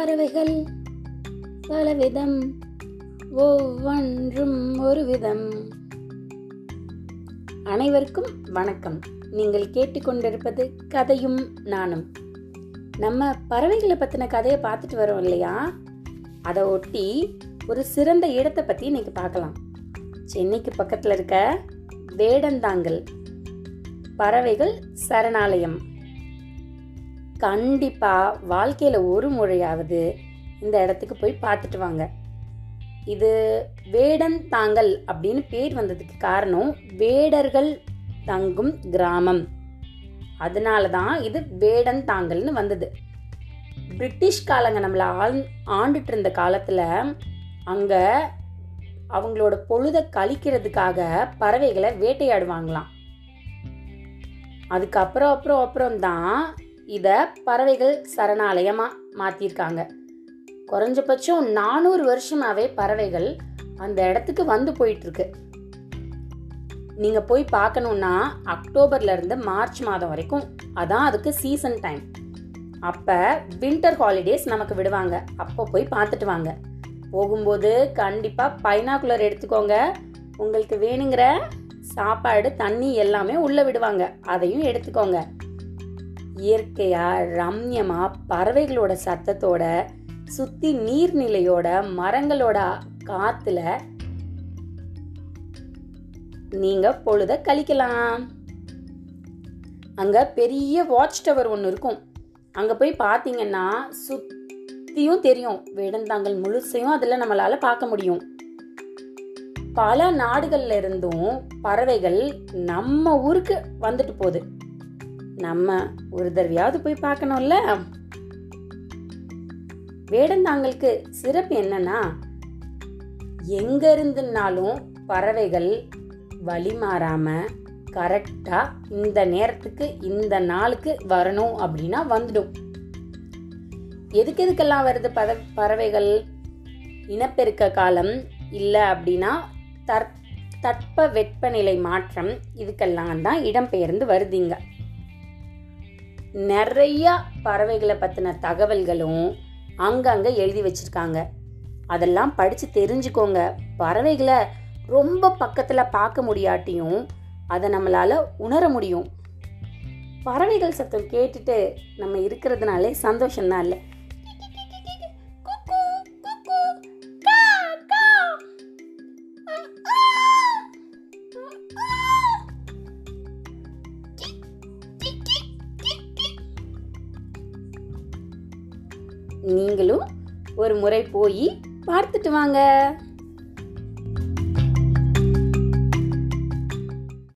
பறவைகள் பலவிதம் ஒவ்வொன்றும் ஒரு விதம் அனைவருக்கும் வணக்கம். நீங்கள் கேட்டுக்கொண்டிருப்பது கதையும் நானும். நம்ம பறவைகளை பற்றின கதையை பார்த்துட்டு வரோம் இல்லையா? அதை ஒட்டி ஒரு சிறந்த இடத்தை பற்றி இன்னைக்கு பார்க்கலாம். சென்னைக்கு பக்கத்தில் இருக்க வேடந்தாங்கல் பறவைகள் சரணாலயம். கண்டிப்பாக வாழ்க்கையில் ஒரு முறையாவது இந்த இடத்துக்கு போய் பார்த்துட்டு வாங்க. இது வேடன் தாங்கல் அப்படின்னு பேர் வந்ததுக்கு காரணம் வேடர்கள் தங்கும் கிராமம். அதனால தான் இது வேடன் தாங்கல்னு வந்தது. பிரிட்டிஷ் காலங்க நம்மளை ஆள் ஆண்டுட்டு இருந்த காலத்தில் அங்கே அவங்களோட பொழுதை கழிக்கிறதுக்காக பறவைகளை வேட்டையாடுவாங்களாம். அதுக்கப்புறம் அப்புறம் அப்புறம் தான் இதை பறவைகள் சரணாலயமாக மாற்றிருக்காங்க குறைஞ்சபட்சம் நானூறு வருஷமாகவே பறவைகள் அந்த இடத்துக்கு வந்து போயிட்டுருக்கு. நீங்கள் போய் பார்க்கணுன்னா அக்டோபர்லேருந்து மார்ச் மாதம் வரைக்கும் அதான் அதுக்கு சீசன் டைம் அப்போ வின்டர் ஹாலிடேஸ் நமக்கு விடுவாங்க. அப்போ போய் பார்த்துட்டு வாங்க. போகும்போது கண்டிப்பாக பைனாக்குலர் எடுத்துக்கோங்க. உங்களுக்கு வேணுங்கிற சாப்பாடு தண்ணி எல்லாமே உள்ளே விடுவாங்க. அதையும் எடுத்துக்கோங்க. இயற்கையா ரம்யமா பறவைகளோட சத்தத்தோட சுத்தி நீர்நிலையோட மரங்களோட காத்துல நீங்க பொழுத கழிக்கலாம். அங்க பெரிய வாட்ச் டவர் ஒன்று இருக்கும். அங்க போய் பார்த்தீங்கன்னா சுத்தியும் தெரியும். வேடந்தாங்கல் முழுசையும் அதுல நம்மளால பார்க்க முடியும். பல நாடுகள்ல இருந்தும் பறவைகள் நம்ம ஊருக்கு வந்துட்டு போகுது. நம்ம ஒரு தடவையாவது போய் பார்க்கணும்ல? வேடந்தாங்களுக்கு சிறப்பு என்னன்னா எங்க இருந்துனாலும் பறவைகள் வழி மாறாம கரெக்டா இந்த நேரத்துக்கு இந்த நாளுக்கு வரணும் அப்படின்னா வந்துடும். எதுக்கு எதுக்கெல்லாம் வருது பத பறவைகள்? இனப்பெருக்க காலம் இல்லை அப்படின்னா தற் தட்ப வெப்பநிலை மாற்றம் இதுக்கெல்லாம் தான் இடம்பெயர்ந்து வருதுங்க. நிறைய பறவைகளை பற்றின தகவல்களும் அங்கங்கே எழுதி வச்சிருக்காங்க. அதெல்லாம் படித்து தெரிஞ்சுக்கோங்க. பறவைகளை ரொம்ப பக்கத்தில் பார்க்க முடியாட்டியும் அதை நம்மளால் உணர முடியும். பறவைகள் சத்தம் கேட்டுட்டு நம்ம இருக்கிறதுனாலே சந்தோஷம்தான் இல்லை. நீங்களும் ஒரு முறை போய் பார்த்துட்டு வாங்க.